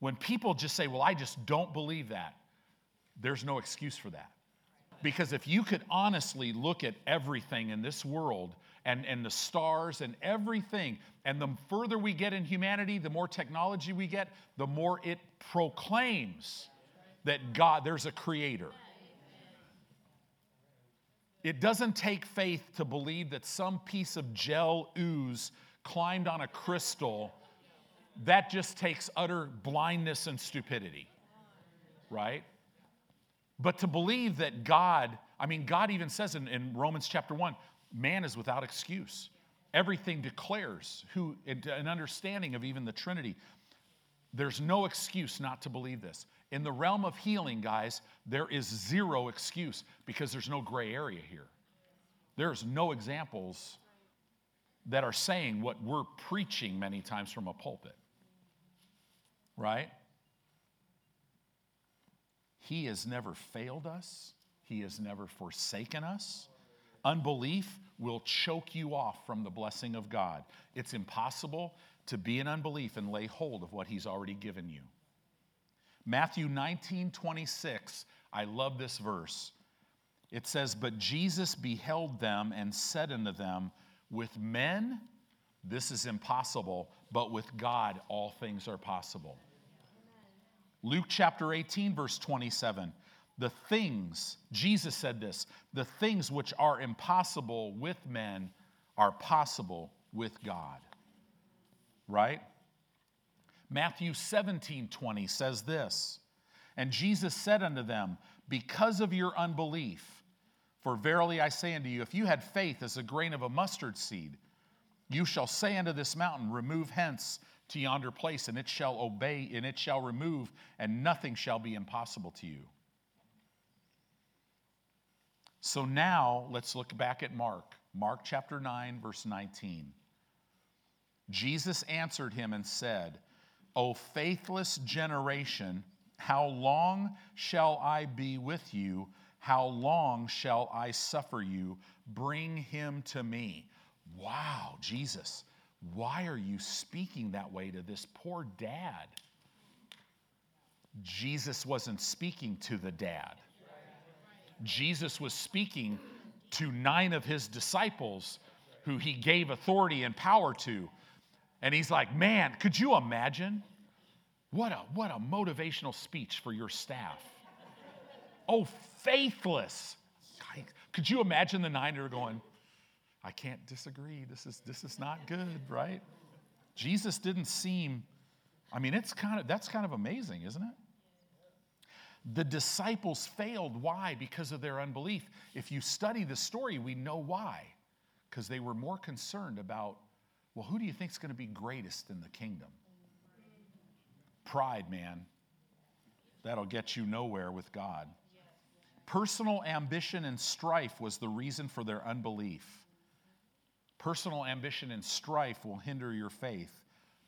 When people just say, Well, I just don't believe that, there's no excuse for that. Because if you could honestly look at everything in this world and, and the stars and everything, and the further we get in humanity, the more technology we get, the more it proclaims that God, there's a creator. It doesn't take faith to believe that some piece of gel ooze climbed on a crystal that just takes utter blindness and stupidity, right? But to believe that God, I mean, God even says in, in Romans chapter 1, man is without excuse. Everything declares who an understanding of even the Trinity. There's no excuse not to believe this. In the realm of healing, guys, there is zero excuse because there's no gray area here. There's no examples that are saying what we're preaching many times from a pulpit right? He has never failed us, He has never forsaken us. Unbelief will choke you off from the blessing of God. It's impossible to be in unbelief and lay hold of what He's already given you. Matthew 19 26, I love this verse. It says, But Jesus beheld them and said unto them, With men this is impossible, but with God all things are possible. Luke chapter 18, verse 27. The things, Jesus said this, the things which are impossible with men are possible with God. Right? Matthew 17, 20 says this And Jesus said unto them, Because of your unbelief, for verily I say unto you, if you had faith as a grain of a mustard seed, you shall say unto this mountain, Remove hence to yonder place, and it shall obey, and it shall remove, and nothing shall be impossible to you. So now let's look back at Mark, Mark chapter 9, verse 19. Jesus answered him and said, O faithless generation, how long shall I be with you? How long shall I suffer you? Bring him to me. Wow, Jesus, why are you speaking that way to this poor dad? Jesus wasn't speaking to the dad. Jesus was speaking to nine of his disciples who he gave authority and power to. And he's like, man, could you imagine? What a, what a motivational speech for your staff. Oh, faithless. Could you imagine the nine are going, I can't disagree. This is, this is not good, right? Jesus didn't seem, I mean, it's kind of, that's kind of amazing, isn't it? The disciples failed. Why? Because of their unbelief. If you study the story, we know why. Because they were more concerned about, well, who do you think is going to be greatest in the kingdom? Pride, man. That'll get you nowhere with God. Personal ambition and strife was the reason for their unbelief. Personal ambition and strife will hinder your faith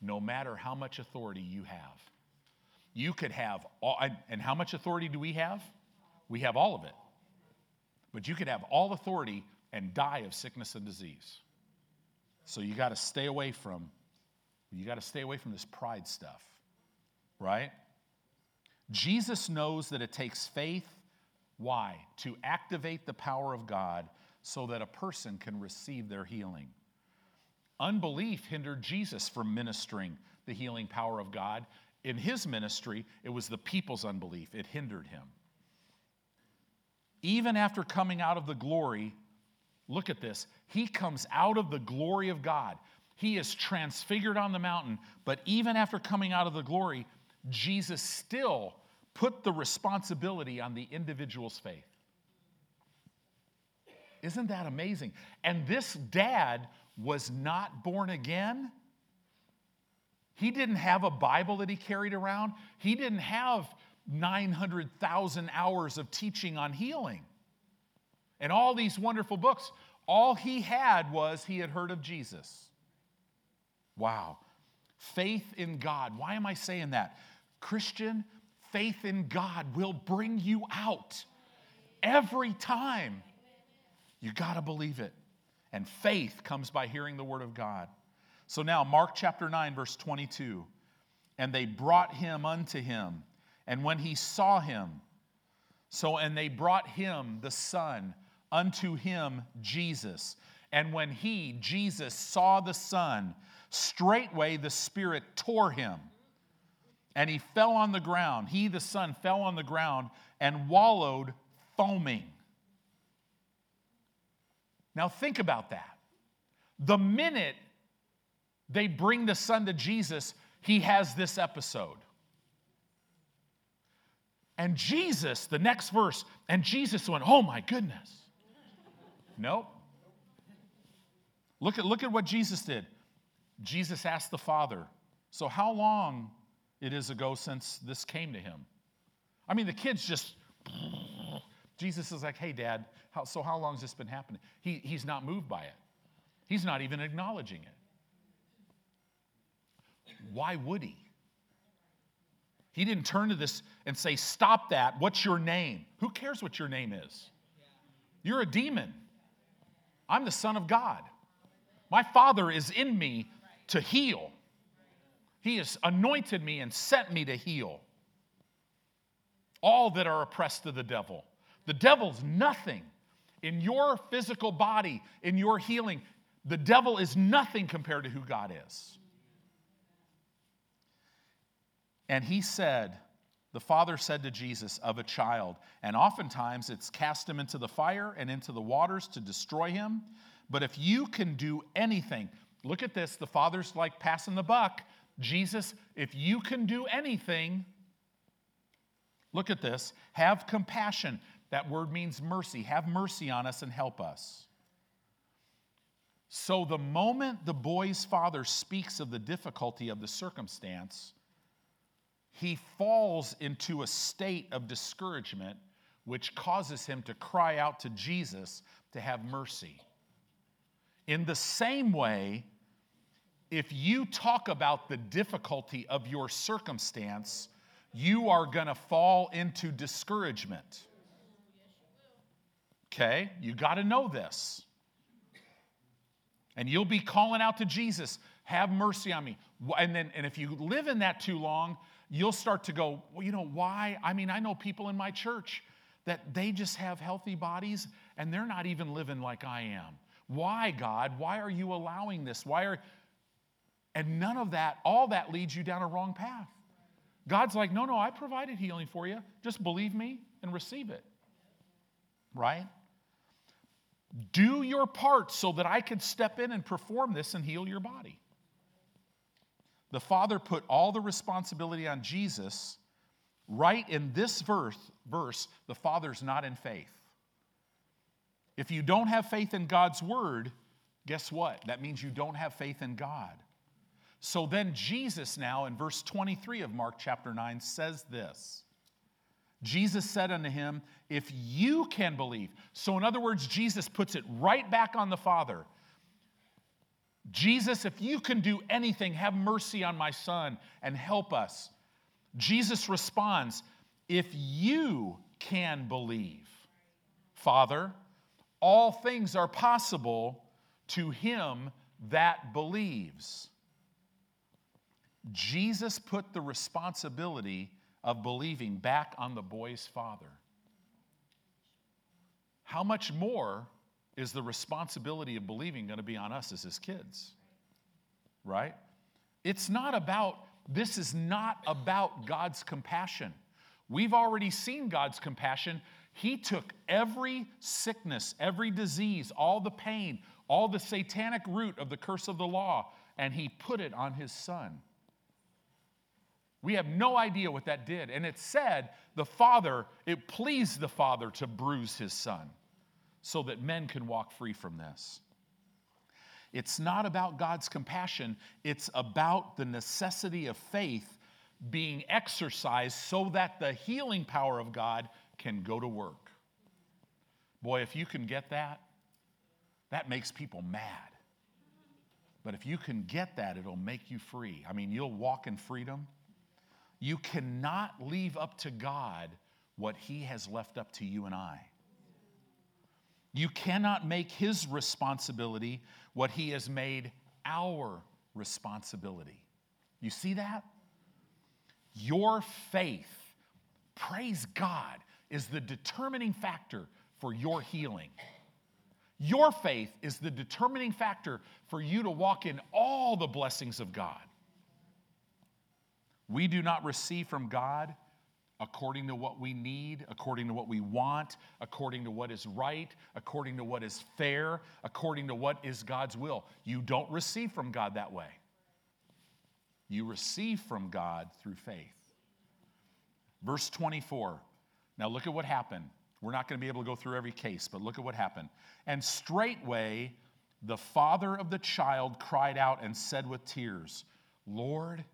no matter how much authority you have. You could have all, and how much authority do we have? We have all of it. But you could have all authority and die of sickness and disease. So you got to stay away from you got to stay away from this pride stuff. Right? Jesus knows that it takes faith why? To activate the power of God so that a person can receive their healing. Unbelief hindered Jesus from ministering the healing power of God in his ministry, it was the people's unbelief, it hindered him. Even after coming out of the glory, look at this, he comes out of the glory of God. He is transfigured on the mountain, but even after coming out of the glory, Jesus still put the responsibility on the individual's faith. Isn't that amazing? And this dad was not born again he didn't have a Bible that he carried around. He didn't have 900,000 hours of teaching on healing and all these wonderful books. All he had was he had heard of Jesus. Wow. Faith in God. Why am I saying that? Christian, faith in God will bring you out every time. You got to believe it. And faith comes by hearing the word of God. So now, Mark chapter 9, verse 22. And they brought him unto him. And when he saw him, so, and they brought him, the Son, unto him, Jesus. And when he, Jesus, saw the Son, straightway the Spirit tore him. And he fell on the ground. He, the Son, fell on the ground and wallowed, foaming. Now, think about that. The minute they bring the son to Jesus, he has this episode. And Jesus, the next verse, and Jesus went, Oh my goodness. Nope. Look at, look at what Jesus did. Jesus asked the Father, So how long it is ago since this came to him? I mean, the kids just, Jesus is like, Hey, Dad, how, so how long has this been happening? He, he's not moved by it, he's not even acknowledging it. Why would he? He didn't turn to this and say, Stop that. What's your name? Who cares what your name is? You're a demon. I'm the Son of God. My Father is in me to heal. He has anointed me and sent me to heal all that are oppressed of the devil. The devil's nothing in your physical body, in your healing. The devil is nothing compared to who God is. And he said, the father said to Jesus, of a child, and oftentimes it's cast him into the fire and into the waters to destroy him. But if you can do anything, look at this, the father's like passing the buck. Jesus, if you can do anything, look at this, have compassion. That word means mercy. Have mercy on us and help us. So, the moment the boy's father speaks of the difficulty of the circumstance, he falls into a state of discouragement, which causes him to cry out to Jesus to have mercy. In the same way, if you talk about the difficulty of your circumstance, you are going to fall into discouragement. Okay? You got to know this. And you'll be calling out to Jesus, have mercy on me. And then and if you live in that too long, you'll start to go, well, you know, why? I mean, I know people in my church that they just have healthy bodies and they're not even living like I am. Why, God? Why are you allowing this? Why are and none of that, all that leads you down a wrong path. God's like, no, no, I provided healing for you. Just believe me and receive it. Right? Do your part so that I could step in and perform this and heal your body. The Father put all the responsibility on Jesus. Right in this verse, verse, the Father's not in faith. If you don't have faith in God's word, guess what? That means you don't have faith in God. So then, Jesus, now in verse 23 of Mark chapter 9, says this Jesus said unto him, If you can believe. So, in other words, Jesus puts it right back on the Father. Jesus, if you can do anything, have mercy on my son and help us. Jesus responds, If you can believe, Father, all things are possible to him that believes. Jesus put the responsibility of believing back on the boy's father. How much more is the responsibility of believing going to be on us as his kids? Right? It's not about, this is not about God's compassion. We've already seen God's compassion. He took every sickness, every disease, all the pain, all the satanic root of the curse of the law, and he put it on his son. We have no idea what that did. And it said the father, it pleased the father to bruise his son so that men can walk free from this. It's not about God's compassion, it's about the necessity of faith being exercised so that the healing power of God can go to work. Boy, if you can get that, that makes people mad. But if you can get that, it'll make you free. I mean, you'll walk in freedom. You cannot leave up to God what He has left up to you and I. You cannot make His responsibility what He has made our responsibility. You see that? Your faith, praise God, is the determining factor for your healing. Your faith is the determining factor for you to walk in all the blessings of God. We do not receive from God according to what we need, according to what we want, according to what is right, according to what is fair, according to what is God's will. You don't receive from God that way. You receive from God through faith. Verse 24. Now look at what happened. We're not going to be able to go through every case, but look at what happened. And straightway the father of the child cried out and said with tears, Lord,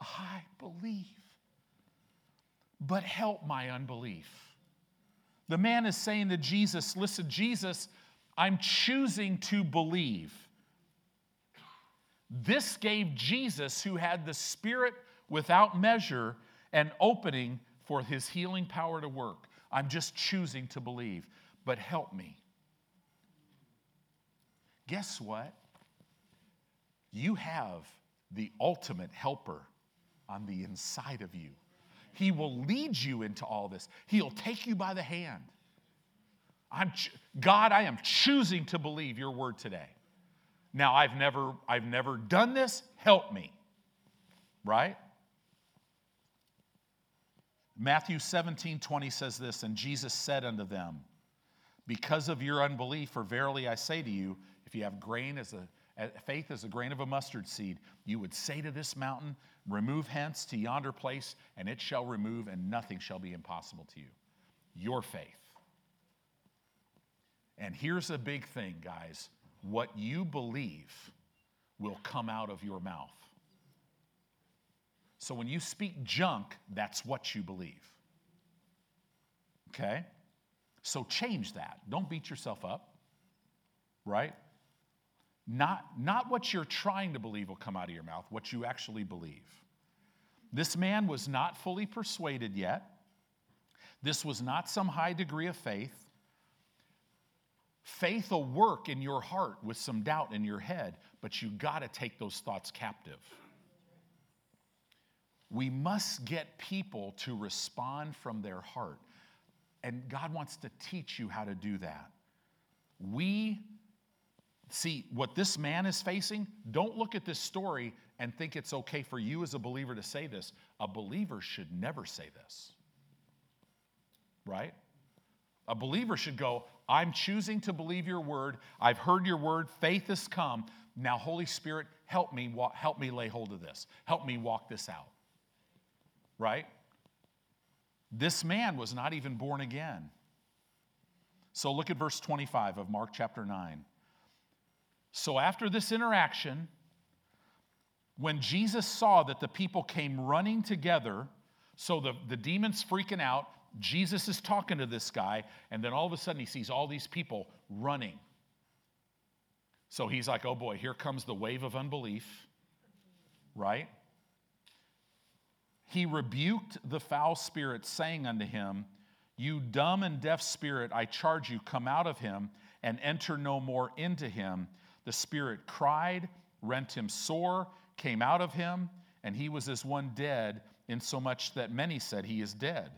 I believe, but help my unbelief. The man is saying to Jesus, Listen, Jesus, I'm choosing to believe. This gave Jesus, who had the Spirit without measure, an opening for his healing power to work. I'm just choosing to believe. But help me. Guess what? You have the ultimate helper on the inside of you. He will lead you into all this. He'll take you by the hand. I'm God, I am choosing to believe your word today. Now I've never I've never done this. Help me. Right? Matthew 17, 20 says this, and Jesus said unto them, Because of your unbelief, for verily I say to you, if you have grain as a faith as a grain of a mustard seed, you would say to this mountain, Remove hence to yonder place, and it shall remove, and nothing shall be impossible to you. Your faith. And here's a big thing, guys what you believe will come out of your mouth. So when you speak junk, that's what you believe. Okay? So change that. Don't beat yourself up, right? Not, not what you're trying to believe will come out of your mouth, what you actually believe. This man was not fully persuaded yet. This was not some high degree of faith. Faith will work in your heart with some doubt in your head, but you got to take those thoughts captive. We must get people to respond from their heart. And God wants to teach you how to do that. We see what this man is facing. Don't look at this story and think it's okay for you as a believer to say this. A believer should never say this. Right? A believer should go, I'm choosing to believe your word. I've heard your word. Faith has come. Now, Holy Spirit, help me, help me lay hold of this. Help me walk this out right? This man was not even born again. So look at verse 25 of Mark chapter 9. So after this interaction, when Jesus saw that the people came running together, so the, the demon's freaking out, Jesus is talking to this guy, and then all of a sudden he sees all these people running. So he's like, oh boy, here comes the wave of unbelief, right? he rebuked the foul spirit, saying unto him, You dumb and deaf spirit, I charge you, come out of him and enter no more into him. The spirit cried, rent him sore, came out of him, and he was as one dead, insomuch that many said, He is dead.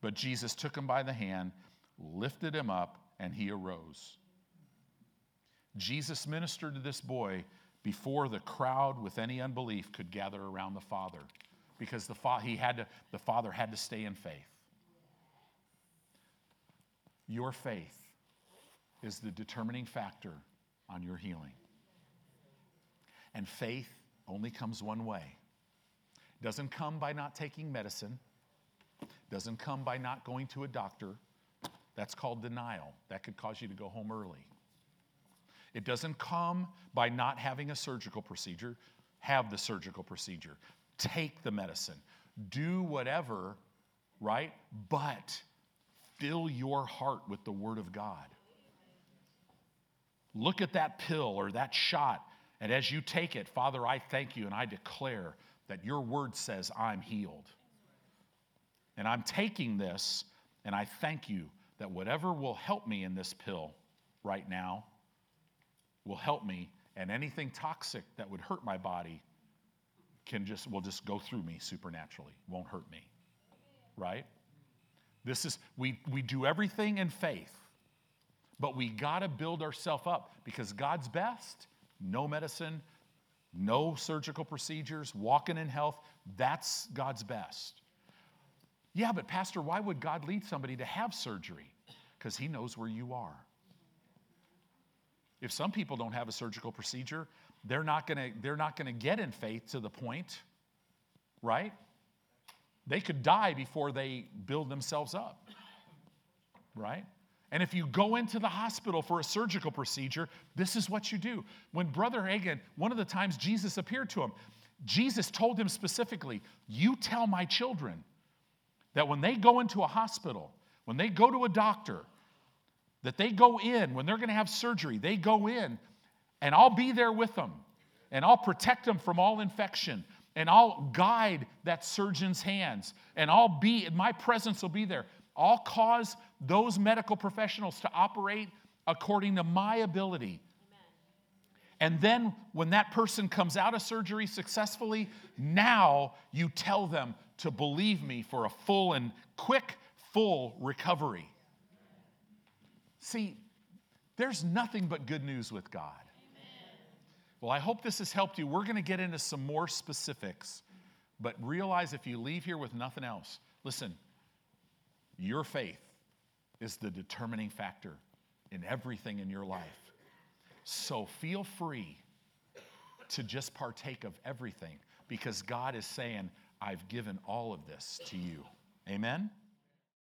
But Jesus took him by the hand, lifted him up, and he arose. Jesus ministered to this boy before the crowd with any unbelief could gather around the Father because the, fa- he had to, the father had to stay in faith. Your faith is the determining factor on your healing. And faith only comes one way. Doesn't come by not taking medicine. Doesn't come by not going to a doctor. That's called denial. That could cause you to go home early. It doesn't come by not having a surgical procedure. Have the surgical procedure take the medicine, do whatever, right? But fill your heart with the Word of God. Look at that pill or that shot, and as you take it, Father, I thank you and I declare that your Word says I'm healed. And I'm taking this, and I thank you that whatever will help me in this pill right now will help me, and anything toxic that would hurt my body can just will just go through me supernaturally won't hurt me right this is we we do everything in faith but we got to build ourselves up because god's best no medicine no surgical procedures walking in health that's god's best. Yeah but pastor why would god lead somebody to have surgery? Because he knows where you are. If some people don't have a surgical procedure they're not to they're not to get in faith to the point right? They could die before they build themselves up right and if you go into the hospital for a surgical procedure this is what you do when brother Hagin one of the times jesus appeared to him jesus told him specifically you tell my children that when they go into a hospital when they go to a doctor that they go in when they're going to have surgery they go in and I'll be there with them and I'll protect them from all infection and I'll guide that surgeon's hands, and I'll be, my presence will be there. I'll cause those medical professionals to operate according to my ability. And then when that person comes out of surgery successfully, now you tell them to believe me for a full and quick, full recovery. See, there's nothing but good news with God. Well, I hope this has helped you. We're going to get into some more specifics, but realize if you leave here with nothing else, listen, your faith is the determining factor in everything in your life. So feel free to just partake of everything because God is saying, I've given all of this to you. Amen?